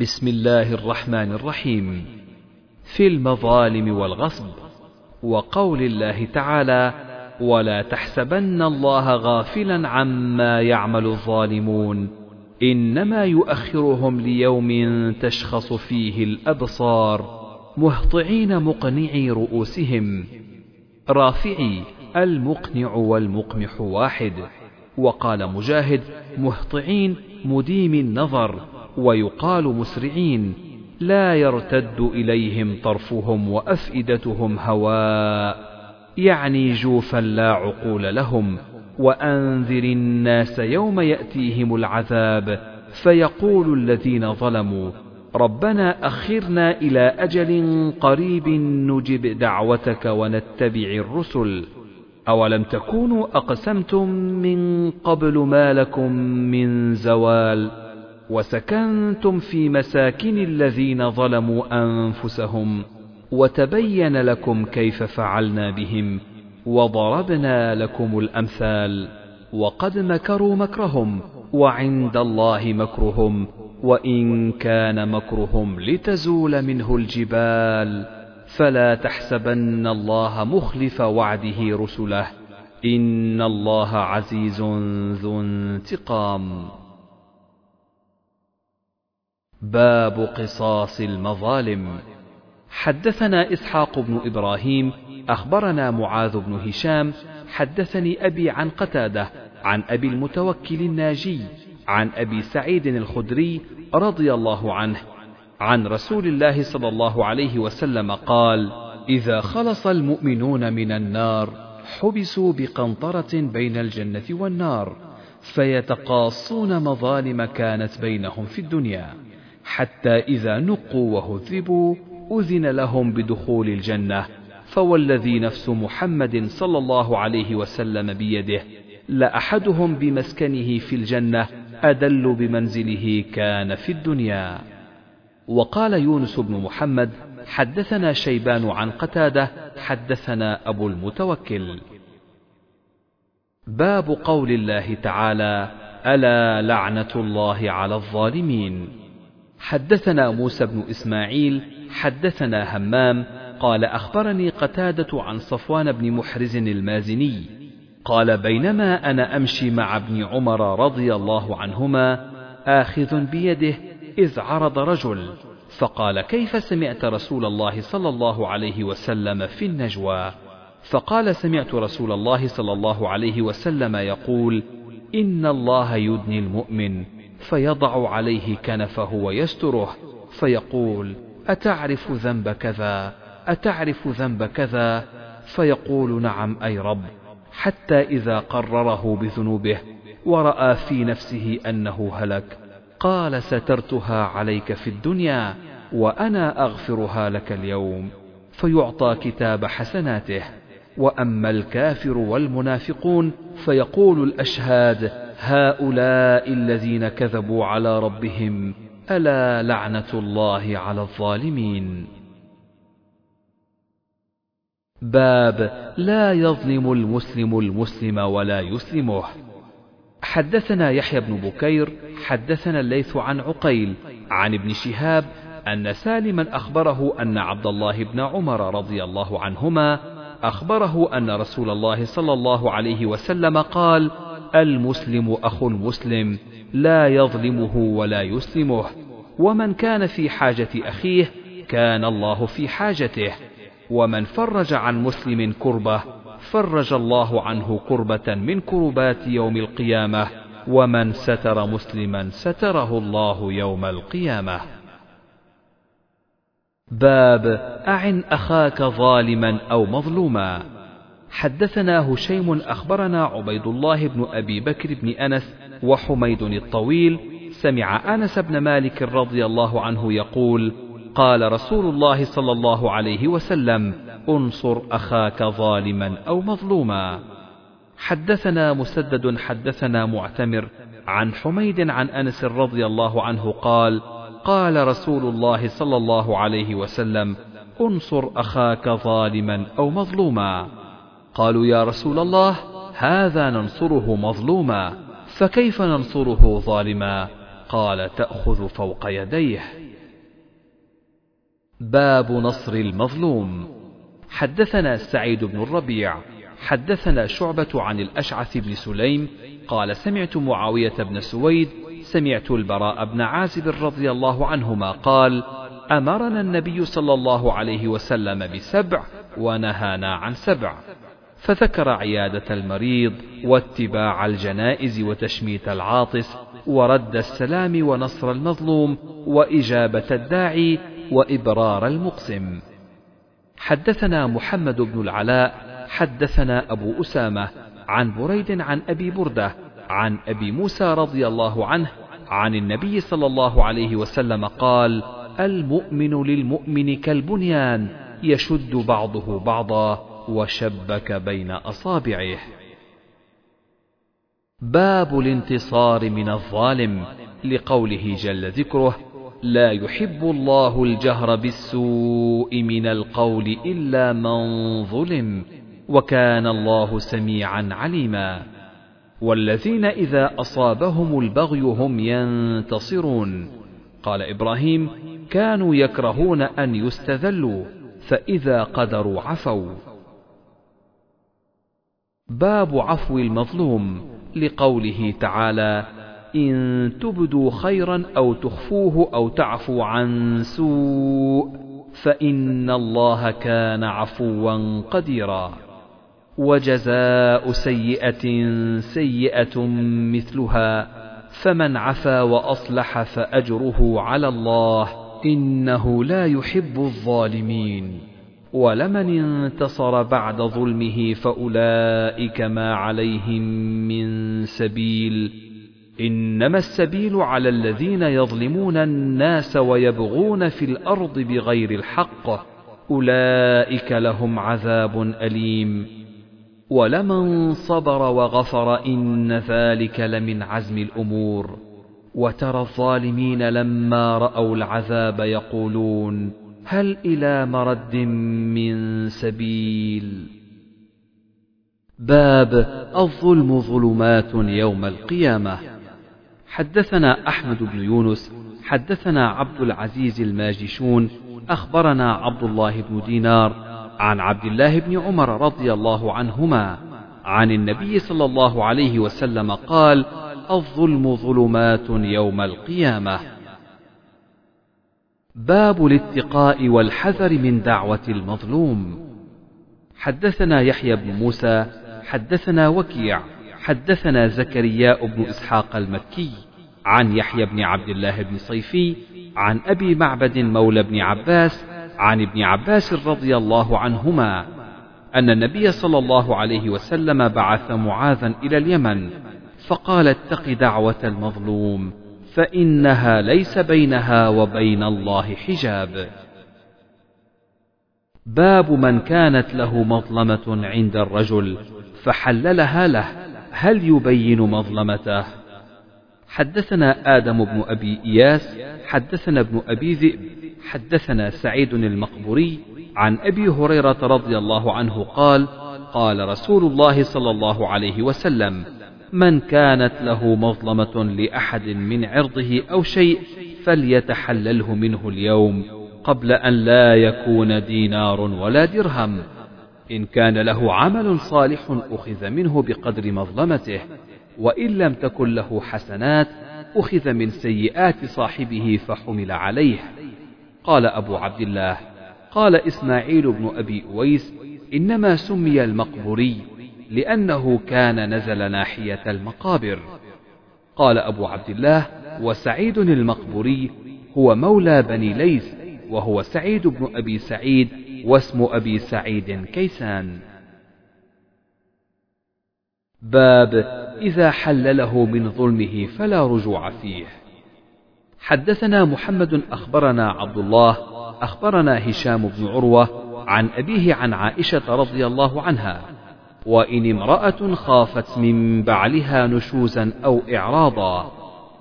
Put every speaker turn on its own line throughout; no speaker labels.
بسم الله الرحمن الرحيم. في المظالم والغصب. وقول الله تعالى ولا تحسبن الله غافلا عما يعمل الظالمون. إنما يؤخرهم ليوم تشخص فيه الأبصار. مهطعين مقنعي رؤوسهم. رافعي المقنع والمقمح واحد. وقال مجاهد مهطعين مديم النظر. ويقال مسرعين لا يرتد إليهم طرفهم وأفئدتهم هواء يعني جوفا لا عقول لهم وأنذر الناس يوم يأتيهم العذاب فيقول الذين ظلموا ربنا أخرنا إلى أجل قريب نجب دعوتك ونتبع الرسل. أولم تكونوا أقسمتم من قبل ما لكم من زوال؟ وسكنتم في مساكن الذين ظلموا أنفسهم وتبين لكم كيف فعلنا بهم وضربنا لكم الأمثال وقد مكروا مكرهم وعند الله مكرهم وإن كان مكرهم لتزول منه الجبال فلا تحسبن الله مخلف وعده رسله إن الله عزيز ذو انتقام باب قصاص المظالم. حدثنا إسحاق بن إبراهيم أخبرنا معاذ بن هشام حدثني أبي عن قتادة عن أبي المتوكل الناجي عن أبي سعيد الخدري رضي الله عنه عن رسول الله صلى الله عليه وسلم قال إذا خلص المؤمنون من النار حبسوا بقنطرة بين الجنة والنار فيتقاصون مظالم كانت بينهم في الدنيا. حتى إذا نقوا وهذبوا أذن لهم بدخول الجنة. فوالذي نفس محمد صلى الله عليه وسلم بيده لاحدهم بمسكنه في الجنة أدل بمنزله كان في الدنيا. وقال يونس بن محمد حدثنا شيبان عن قتادة حدثنا أبو المتوكل. باب قول الله تعالى ألا لعنة الله على الظالمين. حدثنا موسى بن إسماعيل حدثنا همام قال أخبرني قتادة عن صفوان بن محرز المازني قال بينما أنا أمشي مع ابن عمر رضي الله عنهما آخذ بيده إذ عرض رجل فقال كيف سمعت رسول الله صلى الله عليه وسلم في النجوى؟ فقال سمعت رسول الله صلى الله عليه وسلم يقول إن الله يدني المؤمن. فيضع عليه كنفه ويستره فيقول أتعرف ذنب كذا؟ أتعرف ذنب كذا؟ فيقول نعم أي رب. حتى إذا قرره بذنوبه ورأى في نفسه أنه هلك قال سترتها عليك في الدنيا وأنا أغفرها لك اليوم. فيعطى كتاب حسناته وأما الكافر والمنافقون فيقول الأشهاد هؤلاء الذين كذبوا على ربهم ألا لعنة الله على الظالمين؟ باب لا يظلم المسلم المسلم ولا يسلمه. حدثنا يحيى بن بكير حدثنا الليث عن عقيل عن ابن شهاب أن سالما أخبره أن عبد الله بن عمر رضي الله عنهما أخبره أن رسول الله صلى الله عليه وسلم قال: المسلم أخو المسلم لا يظلمه ولا يسلمه، ومن كان في حاجة أخيه كان الله في حاجته، ومن فرج عن مسلم كربة فرج الله عنه كربة من كربات يوم القيامة ومن ستر مسلما ستره الله يوم القيامة. باب أعن أخاك ظالما أو مظلوما. حدثنا هشيم أخبرنا عبيد الله بن أبي بكر بن أنس وحميد الطويل سمع أنس بن مالك رضي الله عنه يقول قال رسول الله صلى الله عليه وسلم انصر أخاك ظالما أو مظلوما. حدثنا مسدد حدثنا معتمر عن حميد عن أنس رضي الله عنه قال قال رسول الله صلى الله عليه وسلم انصر أخاك ظالما أو مظلوما. قالوا يا رسول الله هذا ننصره مظلوما فكيف ننصره ظالما؟ قال تأخذ فوق يديه. باب نصر المظلوم. حدثنا سعيد بن الربيع حدثنا شعبة عن الأشعث بن سليم قال سمعت معاوية بن سويد سمعت البراء بن عازب رضي الله عنهما قال أمرنا النبي صلى الله عليه وسلم بسبع ونهانا عن سبع. فذكر عيادة المريض واتباع الجنائز وتشميت العاطس ورد السلام ونصر المظلوم وإجابة الداعي وإبرار المقسم. حدثنا محمد بن العلاء حدثنا أبو أسامة عن بريد عن أبي بردة عن أبي موسى رضي الله عنه عن النبي صلى الله عليه وسلم قال المؤمن للمؤمن كالبنيان يشد بعضه بعضا وشبك بين أصابعه. باب الانتصار من الظالم لقوله جل ذكره لا يحب الله الجهر بالسوء من القول إلا من ظلم وكان الله سميعا عليما. والذين إذا أصابهم البغي هم ينتصرون. قال إبراهيم كانوا يكرهون أن يستذلوا فإذا قدروا عفوا. باب عفو المظلوم لقوله تعالى إن تبدوا خيرا أو تخفوه أو تعفو عن سوء فإن الله كان عفوا قديرا. وجزاء سيئة سيئة مثلها فمن عفا وأصلح فأجره على الله إنه لا يحب الظالمين. ولمن انتصر بعد ظلمه فأولئك ما عليهم من سبيل إنما السبيل على الذين يظلمون الناس ويبغون في الأرض بغير الحق أولئك لهم عذاب أليم. ولمن صبر وغفر إن ذلك لمن عزم الأمور. وترى الظالمين لما رأوا العذاب يقولون هل إلى مرد من سبيل؟ باب الظلم ظلمات يوم القيامة. حدثنا أحمد بن يونس حدثنا عبد العزيز الماجشون أخبرنا عبد الله بن دينار عن عبد الله بن عمر رضي الله عنهما عن النبي صلى الله عليه وسلم قال الظلم ظلمات يوم القيامة. باب الاتقاء والحذر من دعوة المظلوم. حدثنا يحيى بن موسى حدثنا وكيع حدثنا زكرياء بن إسحاق المكي عن يحيى بن عبد الله بن صيفي عن أبي معبد مولى بن عباس عن ابن عباس رضي الله عنهما أن النبي صلى الله عليه وسلم بعث معاذا إلى اليمن فقال اتق دعوة المظلوم. فإنها ليس بينها وبين الله حجاب. باب من كانت له مظلمة عند الرجل فحللها له، هل يبين مظلمته؟ حدثنا آدم بن أبي إياس، حدثنا ابن أبي ذئب، حدثنا سعيد المقبوري عن أبي هريرة رضي الله عنه قال: قال رسول الله صلى الله عليه وسلم: من كانت له مظلمة لأحد من عرضه أو شيء فليتحلله منه اليوم قبل أن لا يكون دينار ولا درهم. إن كان له عمل صالح أخذ منه بقدر مظلمته وإن لم تكن له حسنات أخذ من سيئات صاحبه فحمل عليه. قال أبو عبد الله قال إسماعيل بن أبي أويس إنما سمي المقبوري لأنه كان نزل ناحية المقابر. قال أبو عبد الله وسعيد المقبوري هو مولى بني ليث وهو سعيد بن أبي سعيد واسم أبي سعيد كيسان. باب إذا حل له من ظلمه فلا رجوع فيه. حدثنا محمد أخبرنا عبد الله أخبرنا هشام بن عروة عن أبيه عن عائشة رضي الله عنها. وإن امرأة خافت من بعلها نشوزا أو إعراضا.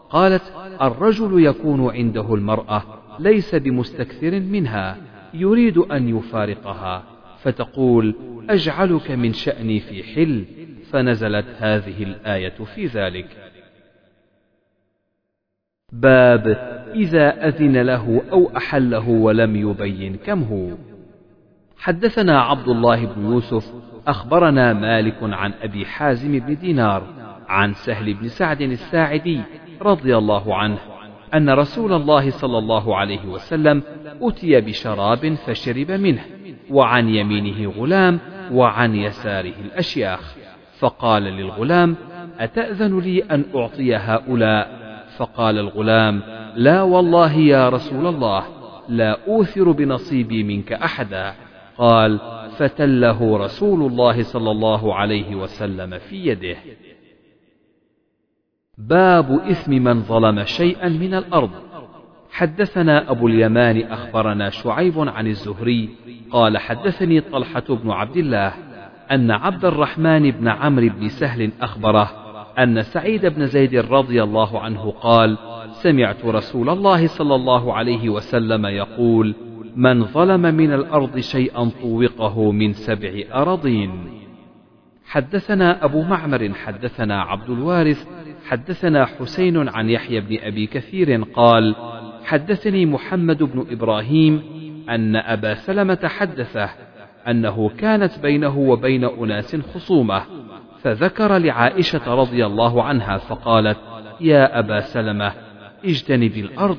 قالت الرجل يكون عنده المرأة ليس بمستكثر منها يريد أن يفارقها. فتقول أجعلك من شأني في حل فنزلت هذه الآية في ذلك. باب إذا أذن له أو أحله ولم يبين كم هو. حدثنا عبد الله بن يوسف أخبرنا مالك عن أبي حازم بن دينار عن سهل بن سعد الساعدي رضي الله عنه أن رسول الله صلى الله عليه وسلم أتي بشراب فشرب منه وعن يمينه غلام وعن يساره الأشياخ. فقال للغلام أتأذن لي أن أعطي هؤلاء؟ فقال الغلام لا والله يا رسول الله لا أوثر بنصيبي منك أحدا. قال فتله رسول الله صلى الله عليه وسلم في يده. باب إثم من ظلم شيئا من الأرض. حدثنا أبو اليمان أخبرنا شعيب عن الزهري قال حدثني طلحة بن عبد الله أن عبد الرحمن بن عمرو بن سهل أخبره أن سعيد بن زيد رضي الله عنه قال سمعت رسول الله صلى الله عليه وسلم يقول من ظلم من الأرض شيئا طوقه من سبع أراضين. حدثنا أبو معمر حدثنا عبد الوارث حدثنا حسين عن يحيى بن أبي كثير قال حدثني محمد بن إبراهيم أن أبا سلمة حدثه أنه كانت بينه وبين أناس خصومة فذكر لعائشة رضي الله عنها فقالت يا أبا سلمة اجتنب الأرض.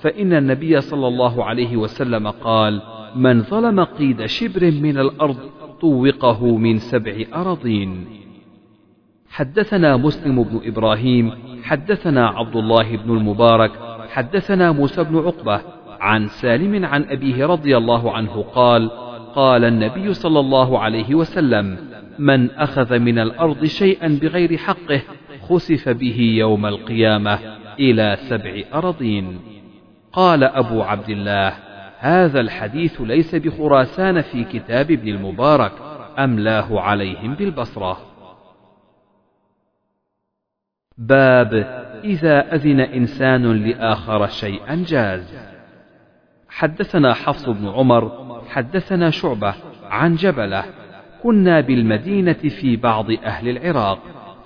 فإن النبي صلى الله عليه وسلم قال من ظلم قيد شبر من الأرض طوقه من سبع أراضين. حدثنا مسلم بن إبراهيم حدثنا عبد الله بن المبارك حدثنا موسى بن عقبة عن سالم عن أبيه رضي الله عنه قال قال النبي صلى الله عليه وسلم من أخذ من الأرض شيئا بغير حقه خسف به يوم القيامة إلى سبع أراضين. قال أبو عبد الله هذا الحديث ليس بخراسان في كتاب ابن المبارك أملاه عليهم بالبصرة؟ باب إذا أذن إنسان لآخر شيئا جاز. حدثنا حفص بن عمر حدثنا شعبة عن جبلة كنا بالمدينة في بعض أهل العراق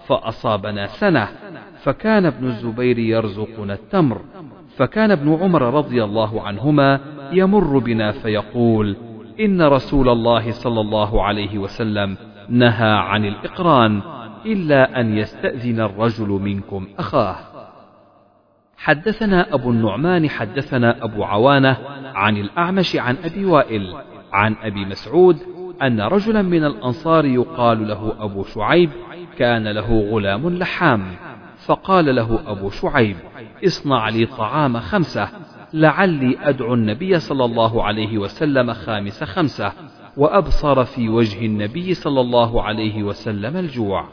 فأصابنا سنة فكان ابن الزبير يرزقنا التمر. فكان ابن عمر رضي الله عنهما يمر بنا فيقول إن رسول الله صلى الله عليه وسلم نهى عن الإقران إلا أن يستأذن الرجل منكم أخاه. حدثنا أبو النعمان حدثنا أبو عوانة عن الأعمش عن أبي وائل عن أبي مسعود أن رجلا من الأنصار يقال له أبو شعيب كان له غلام لحام فقال له أبو شعيب اصنع لي طعام خمسة لعلي أدعو النبي صلى الله عليه وسلم خامس خمسة وأبصر في وجه النبي صلى الله عليه وسلم الجوع.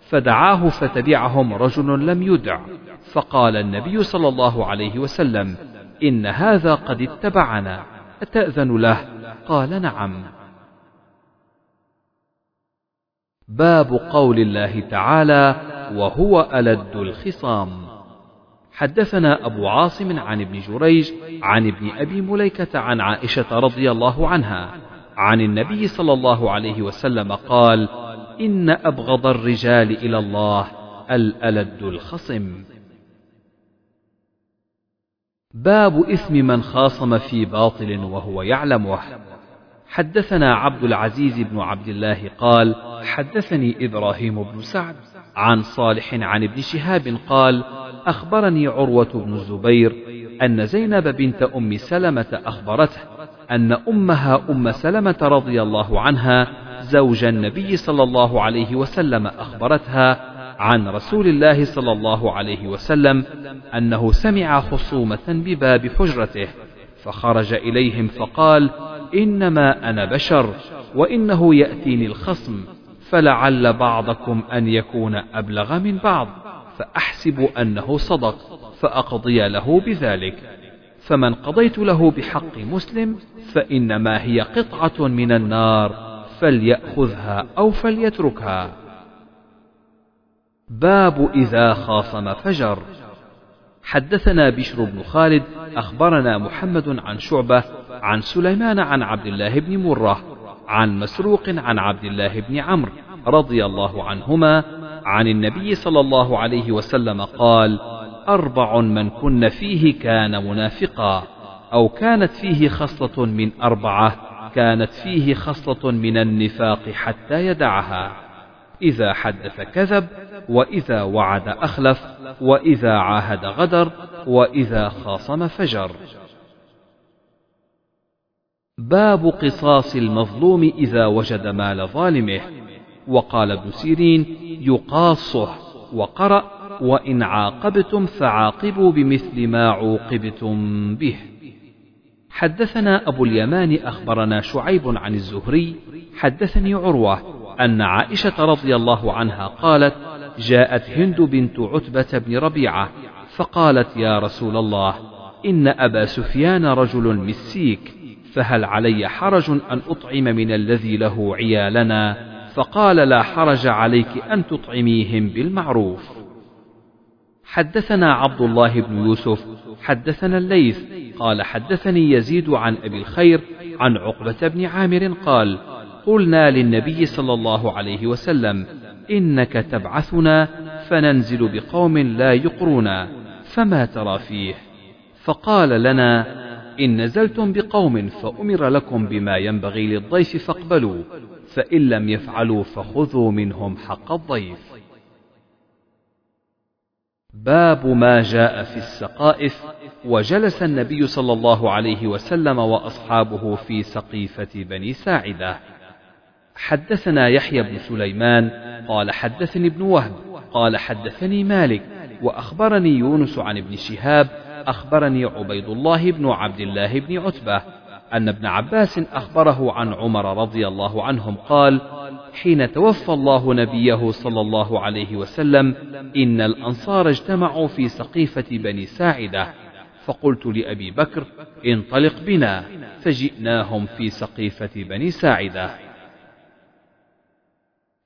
فدعاه فتبعهم رجل لم يدع فقال النبي صلى الله عليه وسلم إن هذا قد اتبعنا أتأذن له؟ قال نعم. باب قول الله تعالى وهو ألد الخصام. حدثنا أبو عاصم عن ابن جريج عن ابن أبي مليكة عن عائشة رضي الله عنها عن النبي صلى الله عليه وسلم قال إن أبغض الرجال إلى الله الألد الخصم. باب إثم من خاصم في باطل وهو يعلمه. حدثنا عبد العزيز بن عبد الله قال حدثني إبراهيم بن سعد. عن صالح عن ابن شهاب قال أخبرني عروة بن الزبير أن زينب بنت أم سلمة أخبرته أن أمها أم سلمة رضي الله عنها زوج النبي صلى الله عليه وسلم أخبرتها عن رسول الله صلى الله عليه وسلم أنه سمع خصومة بباب حجرته فخرج إليهم فقال إنما أنا بشر وإنه يأتيني الخصم. فلعل بعضكم أن يكون أبلغ من بعض فأحسب أنه صدق فأقضي له بذلك. فمن قضيت له بحق مسلم فإنما هي قطعة من النار فليأخذها أو فليتركها. باب إذا خاصم فجر. حدثنا بشر بن خالد أخبرنا محمد عن شعبة عن سليمان عن عبد الله بن مرة عن مسروق عن عبد الله بن عمرو رضي الله عنهما عن النبي صلى الله عليه وسلم قال أربع من كن فيه كان منافقا أو كانت فيه خصلة من أربعة كانت فيه خصلة من النفاق حتى يدعها. إذا حدث كذب وإذا وعد أخلف وإذا عاهد غدر وإذا خاصم فجر. باب قصاص المظلوم إذا وجد مال ظالمه. وقال ابن سيرين يقاصه وقرأ وإن عاقبتم فعاقبوا بمثل ما عوقبتم به. حدثنا أبو اليمان أخبرنا شعيب عن الزهري حدثني عروة أن عائشة رضي الله عنها قالت جاءت هند بنت عتبة بن ربيعة فقالت يا رسول الله إن أبا سفيان رجل مسيك. فهل علي حرج أن أطعم من الذي له عيالنا؟ فقال لا حرج عليك أن تطعميهم بالمعروف. حدثنا عبد الله بن يوسف حدثنا الليث قال حدثني يزيد عن أبي الخير عن عقبة بن عامر قال قلنا للنبي صلى الله عليه وسلم إنك تبعثنا فننزل بقوم لا يقرونا فما ترى فيه؟ فقال لنا إن نزلتم بقوم فأمر لكم بما ينبغي للضيف فاقبلوا فإن لم يفعلوا فخذوا منهم حق الضيف. باب ما جاء في السقائف وجلس النبي صلى الله عليه وسلم وأصحابه في سقيفة بني ساعدة. حدثنا يحيى بن سليمان قال حدثني ابن وهب قال حدثني مالك وأخبرني يونس عن ابن شهاب أخبرني عبيد الله بن عبد الله بن عتبة أن ابن عباس أخبره عن عمر رضي الله عنهم قال حين توفى الله نبيه صلى الله عليه وسلم إن الأنصار اجتمعوا في سقيفة بني ساعدة. فقلت لأبي بكر انطلق بنا. فجئناهم في سقيفة بني ساعدة.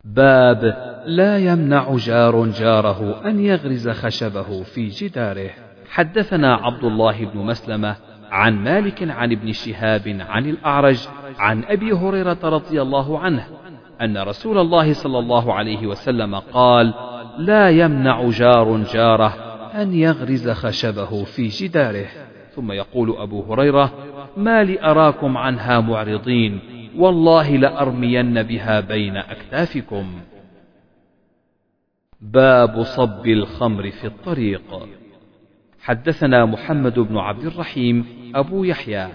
باب لا يمنع جار جاره أن يغرز خشبه في جداره. حدثنا عبد الله بن مسلمة عن مالك عن ابن شهاب عن الأعرج عن أبي هريرة رضي الله عنه أن رسول الله صلى الله عليه وسلم قال: لا يمنع جار جاره أن يغرز خشبه في جداره، ثم يقول أبو هريرة: ما لي أراكم عنها معرضين، والله لأرمين بها بين أكتافكم. باب صب الخمر في الطريق. حدثنا محمد بن عبد الرحيم أبو يحيى.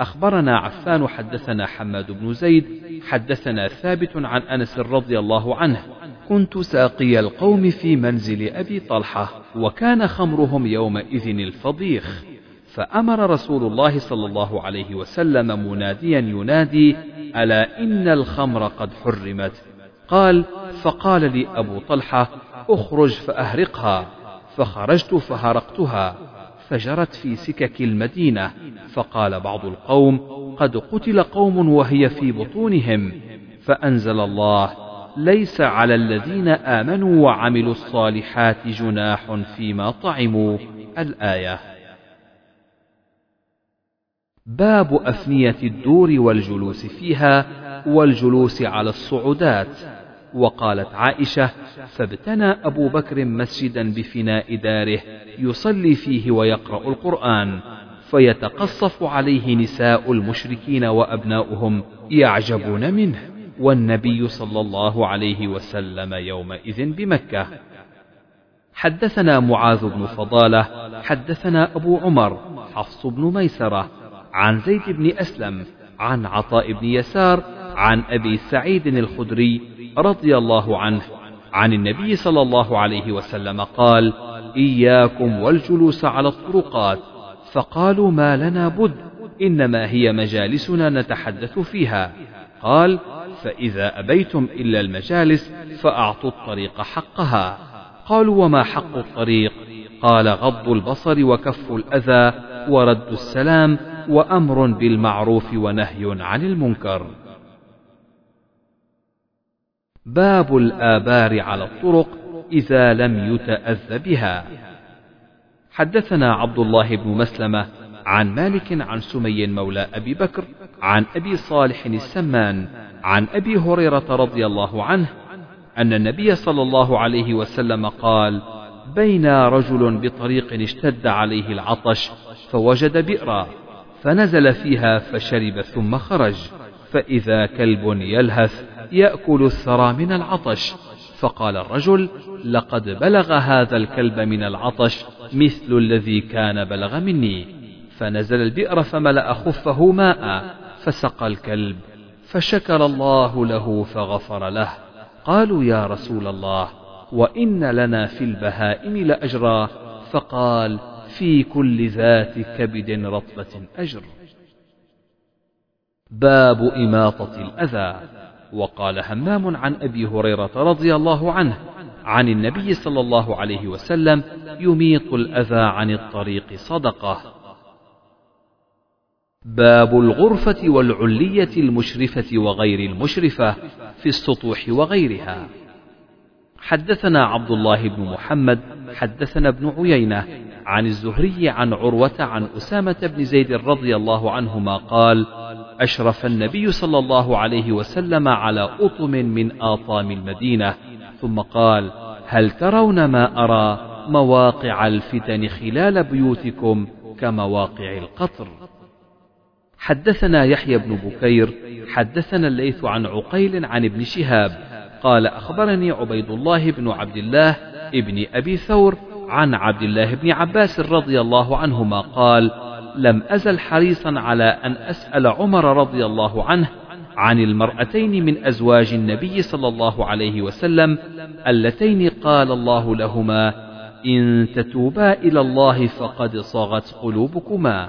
أخبرنا عفان حدثنا حماد بن زيد. حدثنا ثابت عن أنس رضي الله عنه. كنت ساقي القوم في منزل أبي طلحة وكان خمرهم يومئذ الفضيخ. فأمر رسول الله صلى الله عليه وسلم مناديا ينادي ألا إن الخمر قد حرمت؟ قال فقال لي أبو طلحة أخرج فأهرقها. فخرجت فهرقتها فجرت في سكك المدينة فقال بعض القوم قد قتل قوم وهي في بطونهم فأنزل الله ليس على الذين آمنوا وعملوا الصالحات جناح فيما طعموا. الآية. باب أفنية الدور والجلوس فيها والجلوس على الصعودات. وقالت عائشة فابتنى أبو بكر مسجدا بفناء داره يصلي فيه ويقرأ القرآن فيتقصف عليه نساء المشركين وأبناؤهم يعجبون منه والنبي صلى الله عليه وسلم يومئذ بمكة. حدثنا معاذ بن فضالة حدثنا أبو عمر حفص بن ميسرة عن زيد بن أسلم عن عطاء بن يسار عن أبي سعيد الخدري رضي الله عنه عن النبي صلى الله عليه وسلم قال إياكم والجلوس على الطرقات. فقالوا ما لنا بد إنما هي مجالسنا نتحدث فيها. قال فإذا أبيتم إلا المجالس فأعطوا الطريق حقها. قالوا وما حق الطريق؟ قال غض البصر وكف الأذى ورد السلام وأمر بالمعروف ونهي عن المنكر. باب الآبار على الطرق إذا لم يتأذ بها. حدثنا عبد الله بن مسلمة عن مالك عن سمي مولى أبي بكر عن أبي صالح السمان عن أبي هريرة رضي الله عنه أن النبي صلى الله عليه وسلم قال بين رجل بطريق اشتد عليه العطش فوجد بئرا فنزل فيها فشرب ثم خرج. فإذا كلب يلهث يأكل الثرى من العطش. فقال الرجل لقد بلغ هذا الكلب من العطش مثل الذي كان بلغ مني. فنزل البئر فملأ خفه ماء فسقى الكلب فشكر الله له فغفر له. قالوا يا رسول الله وإن لنا في البهائم لأجرا. فقال في كل ذات كبد رطبة أجر. باب إماطة الأذى. وقال همام عن أبي هريرة رضي الله عنه عن النبي صلى الله عليه وسلم يميط الأذى عن الطريق صدقة. باب الغرفة والعلية المشرفة وغير المشرفة في السطوح وغيرها. حدثنا عبد الله بن محمد حدثنا ابن عيينة عن الزهري عن عروة عن أسامة بن زيد رضي الله عنهما قال أشرف النبي صلى الله عليه وسلم على أطم من آطام المدينة ثم قال هل ترون ما أرى مواقع الفتن خلال بيوتكم كمواقع القطر؟ حدثنا يحيى بن بكير حدثنا الليث عن عقيل عن ابن شهاب قال أخبرني عبيد الله بن عبد الله ابن أبي ثور عن عبد الله بن عباس رضي الله عنهما قال لم أزل حريصا على أن أسأل عمر رضي الله عنه عن المرأتين من أزواج النبي صلى الله عليه وسلم اللتين قال الله لهما إن تتوبا إلى الله فقد صغت قلوبكما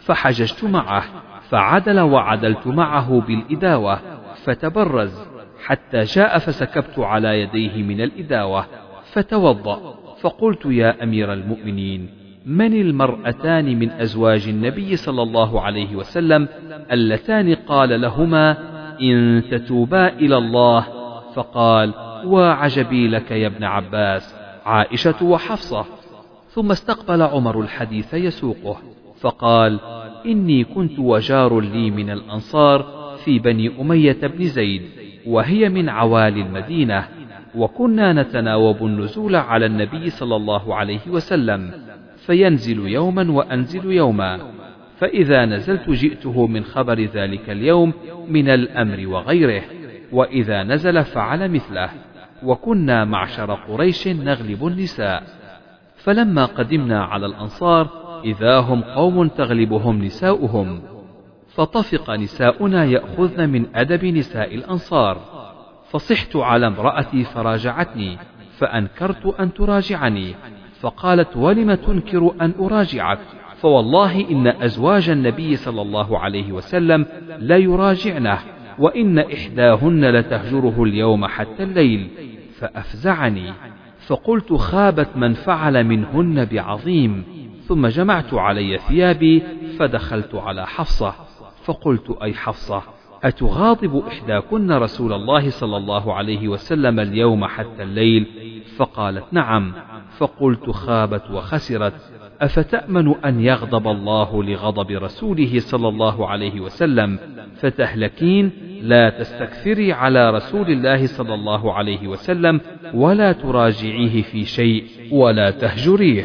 فحججت معه فعدل وعدلت معه بالإداوة فتبرز. حتى جاء فسكبت على يديه من الإداوة فتوضأ فقلت يا أمير المؤمنين من المرأتان من أزواج النبي صلى الله عليه وسلم اللتان قال لهما إن تتوبا إلى الله؟ فقال وعجبي لك يا ابن عباس عائشة وحفصة. ثم استقبل عمر الحديث يسوقه فقال إني كنت وجار لي من الأنصار في بني أمية بن زيد. وهي من عوالي المدينة وكنا نتناوب النزول على النبي صلى الله عليه وسلم فينزل يوما وأنزل يوما فإذا نزلت جئته من خبر ذلك اليوم من الأمر وغيره وإذا نزل فعل مثله وكنا معشر قريش نغلب النساء. فلما قدمنا على الأنصار إذا هم قوم تغلبهم نساؤهم. فطفق نساؤنا يأخذن من أدب نساء الأنصار. فصحت على امرأتي فراجعتني فأنكرت أن تراجعني. فقالت ولم تنكر أن أراجعك؟ فوالله إن أزواج النبي صلى الله عليه وسلم لا يراجعنه وإن إحداهن لتهجره اليوم حتى الليل. فأفزعني. فقلت خابت من فعل منهن بعظيم ثم جمعت علي ثيابي فدخلت على حفصة. فقلت أي حفصة أتغاضب إحداكن رسول الله صلى الله عليه وسلم اليوم حتى الليل؟ فقالت نعم. فقلت خابت وخسرت. أفتأمن أن يغضب الله لغضب رسوله صلى الله عليه وسلم؟ فتهلكين لا تستكثري على رسول الله صلى الله عليه وسلم ولا تراجعيه في شيء ولا تهجريه.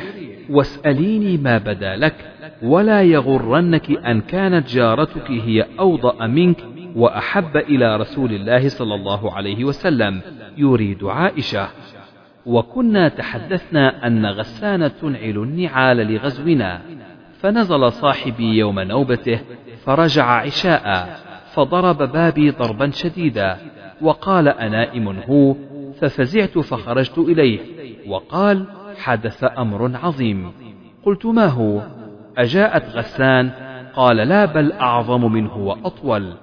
واسأليني ما بدا لك ولا يغرنك أن كانت جارتك هي أوضأ منك وأحب إلى رسول الله صلى الله عليه وسلم يريد عائشة. وكنا تحدثنا أن غسان تنعل النعال لغزونا فنزل صاحبي يوم نوبته فرجع عشاء فضرب بابي ضربا شديدا وقال أنائم هو؟ ففزعت فخرجت إليه وقال حدث أمر عظيم. قلت ما هو؟ أجاءت غسان قال لا بل أعظم منه وأطول.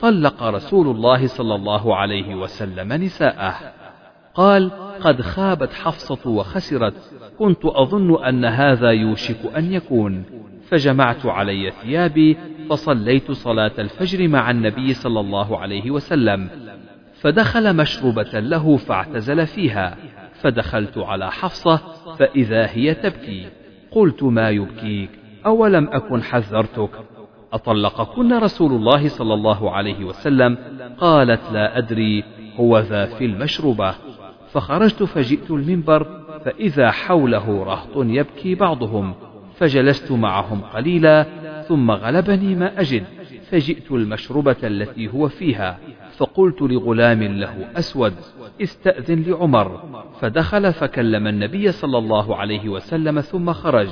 طلق رسول الله صلى الله عليه وسلم نساءه. قال قد خابت حفصة وخسرت كنت أظن أن هذا يوشك أن يكون. فجمعت علي ثيابي فصليت صلاة الفجر مع النبي صلى الله عليه وسلم. فدخل مشروبة له فاعتزل فيها. فدخلت على حفصة فإذا هي تبكي. قلت ما يبكيك؟ أولم أكن حذرتك؟ أطلقكن رسول الله صلى الله عليه وسلم؟ قالت لا أدري هو ذا في المشروبة. فخرجت فجئت المنبر فإذا حوله رهط يبكي بعضهم. فجلست معهم قليلا ثم غلبني ما أجد. فجئت المشربة التي هو فيها فقلت لغلام له أسود استأذن لعمر. فدخل فكلم النبي صلى الله عليه وسلم ثم خرج.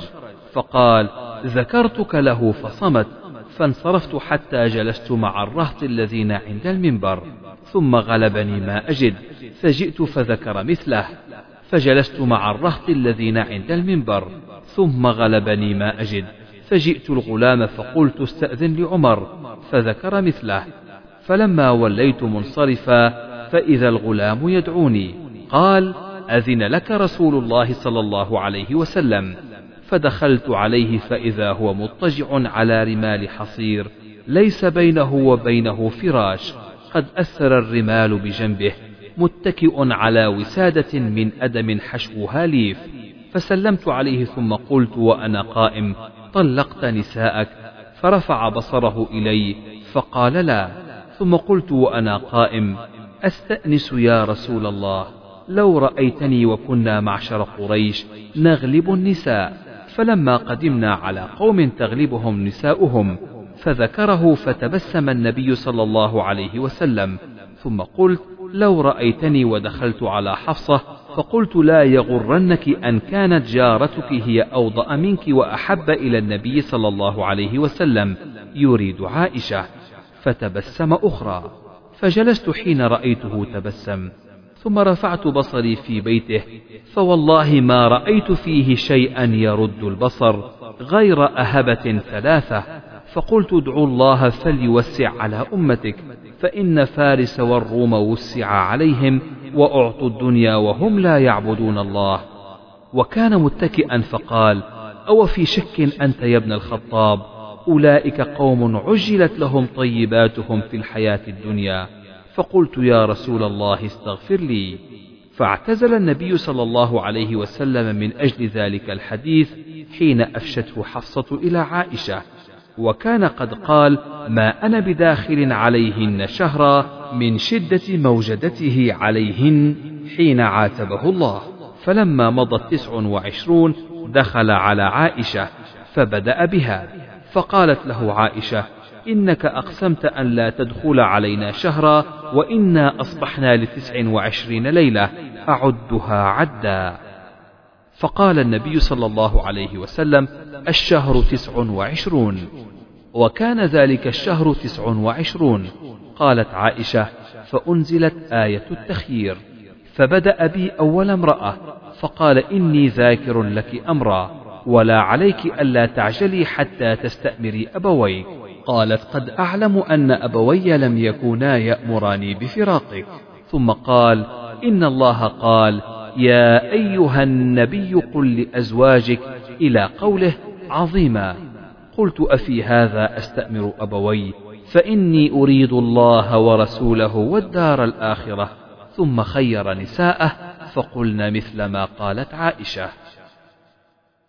فقال ذكرتك له فصمت. فانصرفت حتى جلست مع الرهط الذين عند المنبر. ثم غلبني ما أجد. فجئت فذكر مثله. فجلست مع الرهط الذين عند المنبر. ثم غلبني ما أجد. فجئت الغلام فقلت استأذن لعمر فذكر مثله. فلما وليت منصرفا فإذا الغلام يدعوني. قال أذن لك رسول الله صلى الله عليه وسلم. فدخلت عليه فإذا هو مضطجع على رمال حصير ليس بينه وبينه فراش. قد أثر الرمال بجنبه متكئ على وسادة من أدم حشوها ليف. فسلمت عليه ثم قلت وأنا قائم. طلقت نساءك فرفع بصره إلي فقال لا ثم قلت وأنا قائم أستأنس يا رسول الله لو رأيتني وكنا معشر قريش نغلب النساء فلما قدمنا على قوم تغلبهم نساؤهم فذكره فتبسم النبي صلى الله عليه وسلم ثم قلت لو رأيتني ودخلت على حفصة فقلت لا يغرنك أن كانت جارتك هي أوضأ منك وأحب إلى النبي صلى الله عليه وسلم يريد عائشة. فتبسم أخرى. فجلست حين رأيته تبسم. ثم رفعت بصري في بيته. فوالله ما رأيت فيه شيئا يرد البصر غير أهبة ثلاثة. فقلت ادعوا الله فليوسع على أمتك فإن فارس والروم وسع عليهم وأعطوا الدنيا وهم لا يعبدون الله. وكان متكئا فقال أو في شك أنت يا ابن الخطاب؟ أولئك قوم عجلت لهم طيباتهم في الحياة الدنيا. فقلت يا رسول الله استغفر لي. فاعتزل النبي صلى الله عليه وسلم من أجل ذلك الحديث حين أفشته حفصة إلى عائشة. وكان قد قال ما أنا بداخل عليهن شهرا من شدة موجدته عليهن حين عاتبه الله. فلما مضت تسع وعشرون دخل على عائشة فبدأ بها فقالت له عائشة إنك أقسمت أن لا تدخل علينا شهرا وإنا أصبحنا لتسع وعشرين ليلة أعدها عدا. فقال النبي صلى الله عليه وسلم الشهر تسع وعشرون. وكان ذلك الشهر تسع وعشرون. قالت عائشة فأنزلت آية التخيير. فبدأ بي أول امرأة فقال إني ذاكر لك أمرا ولا عليك ألا تعجلي حتى تستأمري أبويك قالت قد أعلم أن أبوي لم يكونا يأمراني بفراقك. ثم قال إن الله قال يا أيها النبي قل لأزواجك إلى قوله عظيما. قلت أفي هذا أستأمر أبوي فإني أريد الله ورسوله والدار الآخرة. ثم خير نساءه فقلن مثل ما قالت عائشة.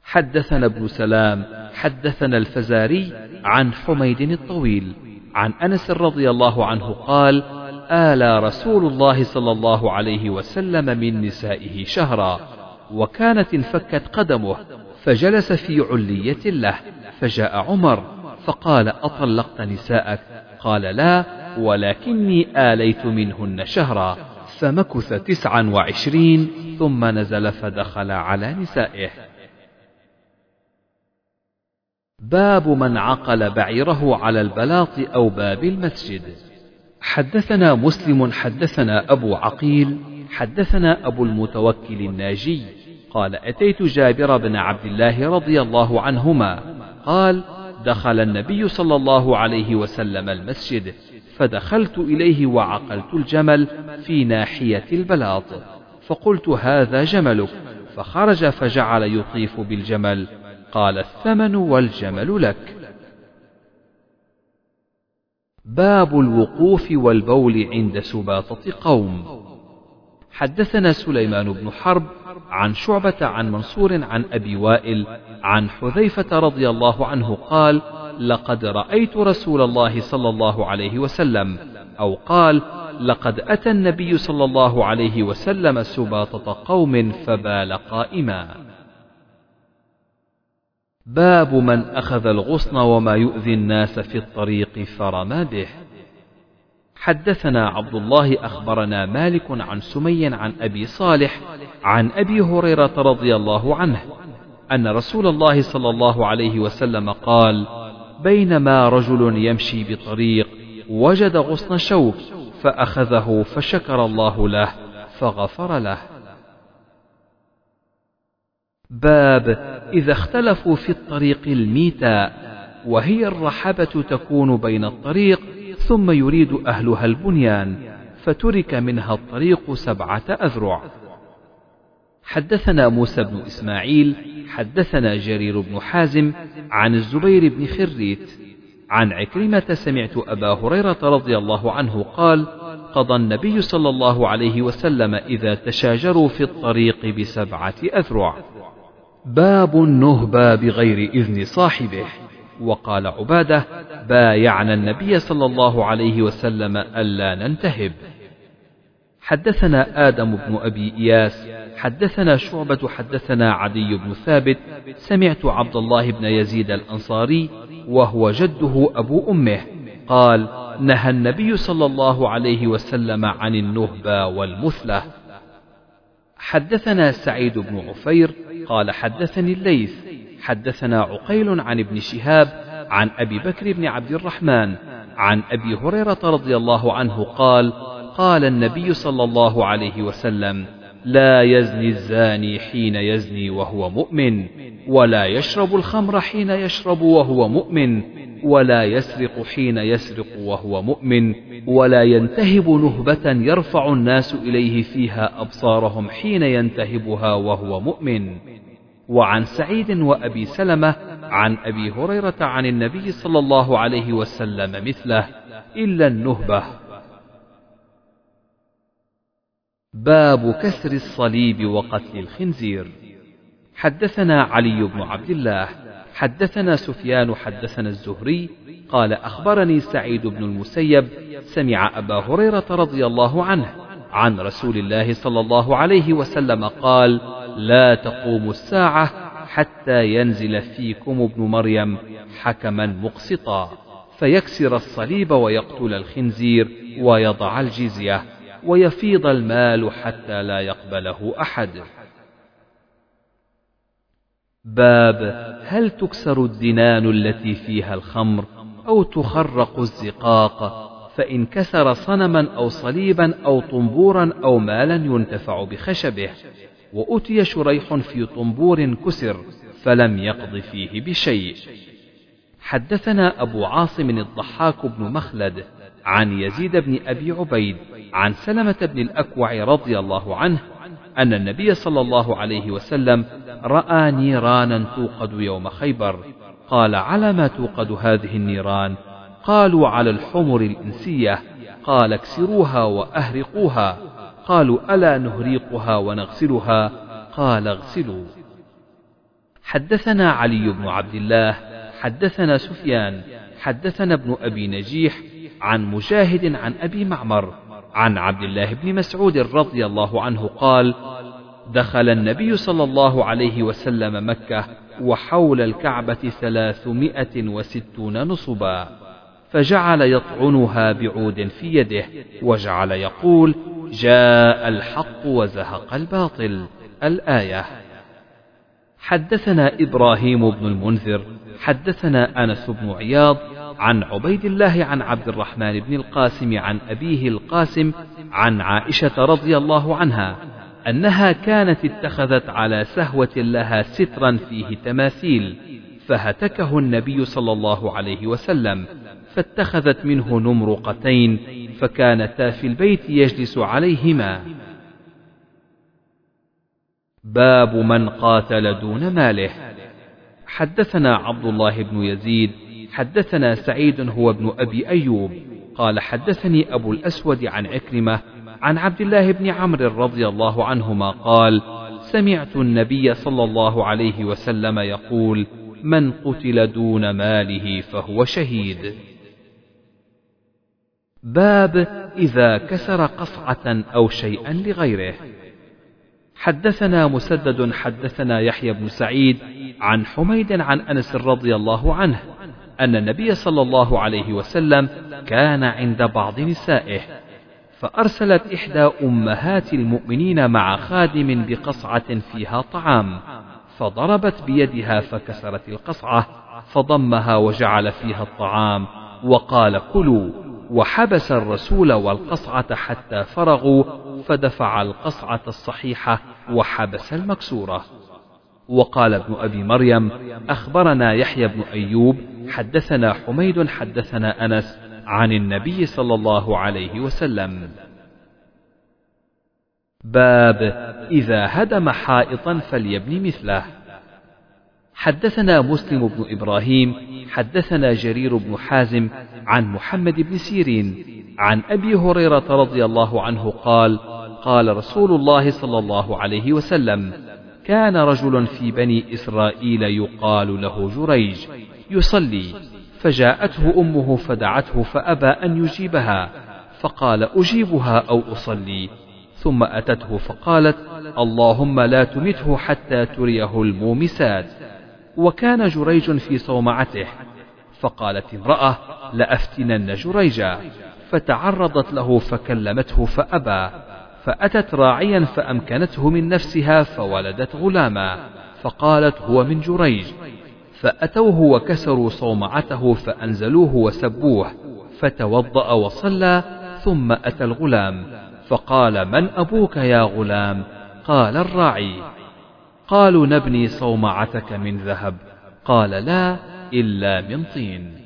حدثنا ابن سلام حدثنا الفزاري عن حميد الطويل عن أنس رضي الله عنه قال آلى رسول الله صلى الله عليه وسلم من نسائه شهرا وكانت انفكت قدمه فجلس في علية له فجاء عمر فقال أطلقت نساءك؟ قال لا ولكني آليت منهن شهرا فمكث تسعا وعشرين ثم نزل فدخل على نسائه. باب من عقل بعيره على البلاط أو باب المسجد. حدثنا مسلم حدثنا أبو عقيل حدثنا أبو المتوكل الناجي قال أتيت جابر بن عبد الله رضي الله عنهما قال دخل النبي صلى الله عليه وسلم المسجد فدخلت إليه وعقلت الجمل في ناحية البلاط فقلت هذا جملك فخرج فجعل يطيف بالجمل قال الثمن والجمل لك. باب الوقوف والبول عند سباطة قوم. حدثنا سليمان بن حرب عن شعبة عن منصور عن أبي وائل عن حذيفة رضي الله عنه قال لقد رأيت رسول الله صلى الله عليه وسلم. أو قال لقد أتى النبي صلى الله عليه وسلم سباطة قوم فبال قائما. باب من أخذ الغصن وما يؤذي الناس في الطريق فرمى به. حدثنا عبد الله أخبرنا مالك عن سمي عن أبي صالح عن أبي هريرة رضي الله عنه أن رسول الله صلى الله عليه وسلم قال بينما رجل يمشي بطريق وجد غصن شوك فأخذه فشكر الله له فغفر له. باب إذا اختلفوا في الطريق الميتاء وهي الرحبة تكون بين الطريق ثم يريد أهلها البنيان فترك منها الطريق سبعة أذرع. حدثنا موسى بن إسماعيل حدثنا جرير بن حازم عن الزبير بن خريت. عن عكرمة سمعت أبا هريرة رضي الله عنه قال قضى النبي صلى الله عليه وسلم إذا تشاجروا في الطريق بسبعة أذرع باب النهبى بغير إذن صاحبه. وقال عبادة بايعنا النبي صلى الله عليه وسلم ألا ننتهب. حدثنا آدم بن أبي إياس حدثنا شعبة حدثنا عدي بن ثابت سمعت عبد الله بن يزيد الأنصاري وهو جده أبو أمه. قال نهى النبي صلى الله عليه وسلم عن النهبة والمثلة. حدثنا سعيد بن عفير قال حدثني الليث. حدثنا عقيل عن ابن شهاب عن أبي بكر بن عبد الرحمن عن أبي هريرة رضي الله عنه قال قال النبي صلى الله عليه وسلم لا يزني الزاني حين يزني وهو مؤمن ولا يشرب الخمر حين يشرب وهو مؤمن ولا يسرق حين يسرق وهو مؤمن ولا ينتهب نهبة يرفع الناس إليه فيها أبصارهم حين ينتهبها وهو مؤمن. وعن سعيد وأبي سلمة عن أبي هريرة عن النبي صلى الله عليه وسلم مثله إلا النهبة. باب كسر الصليب وقتل الخنزير. حدثنا علي بن عبد الله حدثنا سفيان حدثنا الزهري قال أخبرني سعيد بن المسيب سمع أبا هريرة رضي الله عنه عن رسول الله صلى الله عليه وسلم قال لا تقوم الساعة حتى ينزل فيكم ابن مريم حكما مقسطا فيكسر الصليب ويقتل الخنزير ويضع الجزية ويفيض المال حتى لا يقبله أحد. باب هل تكسر الدنان التي فيها الخمر أو تخرق الزقاق؟ فإن كسر صنما أو صليبا أو طنبورا أو مالا ينتفع بخشبه. وأتي شريح في طنبور كسر فلم يقض فيه بشيء. حدثنا أبو عاصم الضحاك بن مخلد عن يزيد بن أبي عبيد عن سلمة بن الأكوع رضي الله عنه أن النبي صلى الله عليه وسلم رأى نيرانا توقد يوم خيبر. قال على ما توقد هذه النيران؟ قالوا على الحمر الإنسية. قال اكسروها وأهرقوها. قالوا ألا نهريقها ونغسلها؟ قال اغسلوا. حدثنا علي بن عبد الله حدثنا سفيان حدثنا ابن أبي نجيح عن مجاهد عن أبي معمر عن عبد الله بن مسعود رضي الله عنه قال دخل النبي صلى الله عليه وسلم مكة وحول الكعبة ثلاثمائة وستون نصبا فجعل يطعنها بعود في يده وجعل يقول جاء الحق وزهق الباطل. الآية. حدثنا إبراهيم بن المنذر حدثنا أنس بن عياض عن عبيد الله عن عبد الرحمن بن القاسم عن أبيه القاسم عن عائشة رضي الله عنها أنها كانت اتخذت على سهوة لها سترا فيه تماثيل فهتكه النبي صلى الله عليه وسلم فاتخذت منه نمرقتين فكانتا في البيت يجلس عليهما. باب من قاتل دون ماله. حدثنا عبد الله بن يزيد حدثنا سعيد هو ابن أبي أيوب. قال حدثني أبو الأسود عن عكرمة عن عبد الله بن عمرو رضي الله عنهما قال سمعت النبي صلى الله عليه وسلم يقول من قتل دون ماله فهو شهيد. باب إذا كسر قصعة أو شيئا لغيره. حدثنا مسدد حدثنا يحيى بن سعيد عن حميد عن أنس رضي الله عنه. أن النبي صلى الله عليه وسلم كان عند بعض نسائه فأرسلت إحدى أمهات المؤمنين مع خادم بقصعة فيها طعام فضربت بيدها فكسرت القصعة فضمها وجعل فيها الطعام وقال كلوا وحبس الرسول والقصعة حتى فرغوا فدفع القصعة الصحيحة وحبس المكسورة. وقال ابن أبي مريم أخبرنا يحيى بن أيوب حدثنا حميد حدثنا أنس عن النبي صلى الله عليه وسلم. باب إذا هدم حائطا فليبني مثله. حدثنا مسلم بن إبراهيم حدثنا جرير بن حازم عن محمد بن سيرين عن أبي هريرة رضي الله عنه قال قال رسول الله صلى الله عليه وسلم كان رجل في بني إسرائيل يقال له جريج يصلي فجاءته أمه فدعته فأبى أن يجيبها فقال أجيبها أو أصلي ثم أتته فقالت اللهم لا تمته حتى تريه المومسات. وكان جريج في صومعته فقالت امرأة لأفتنن جريجا فتعرضت له فكلمته فأبى. فأتت راعيا فأمكنته من نفسها فولدت غلاما فقالت هو من جريج. فأتوه وكسروا صومعته فأنزلوه وسبوه فتوضأ وصلى ثم أتى الغلام. فقال من أبوك يا غلام؟ قال الراعي. قالوا نبني صومعتك من ذهب. قال لا إلا من طين.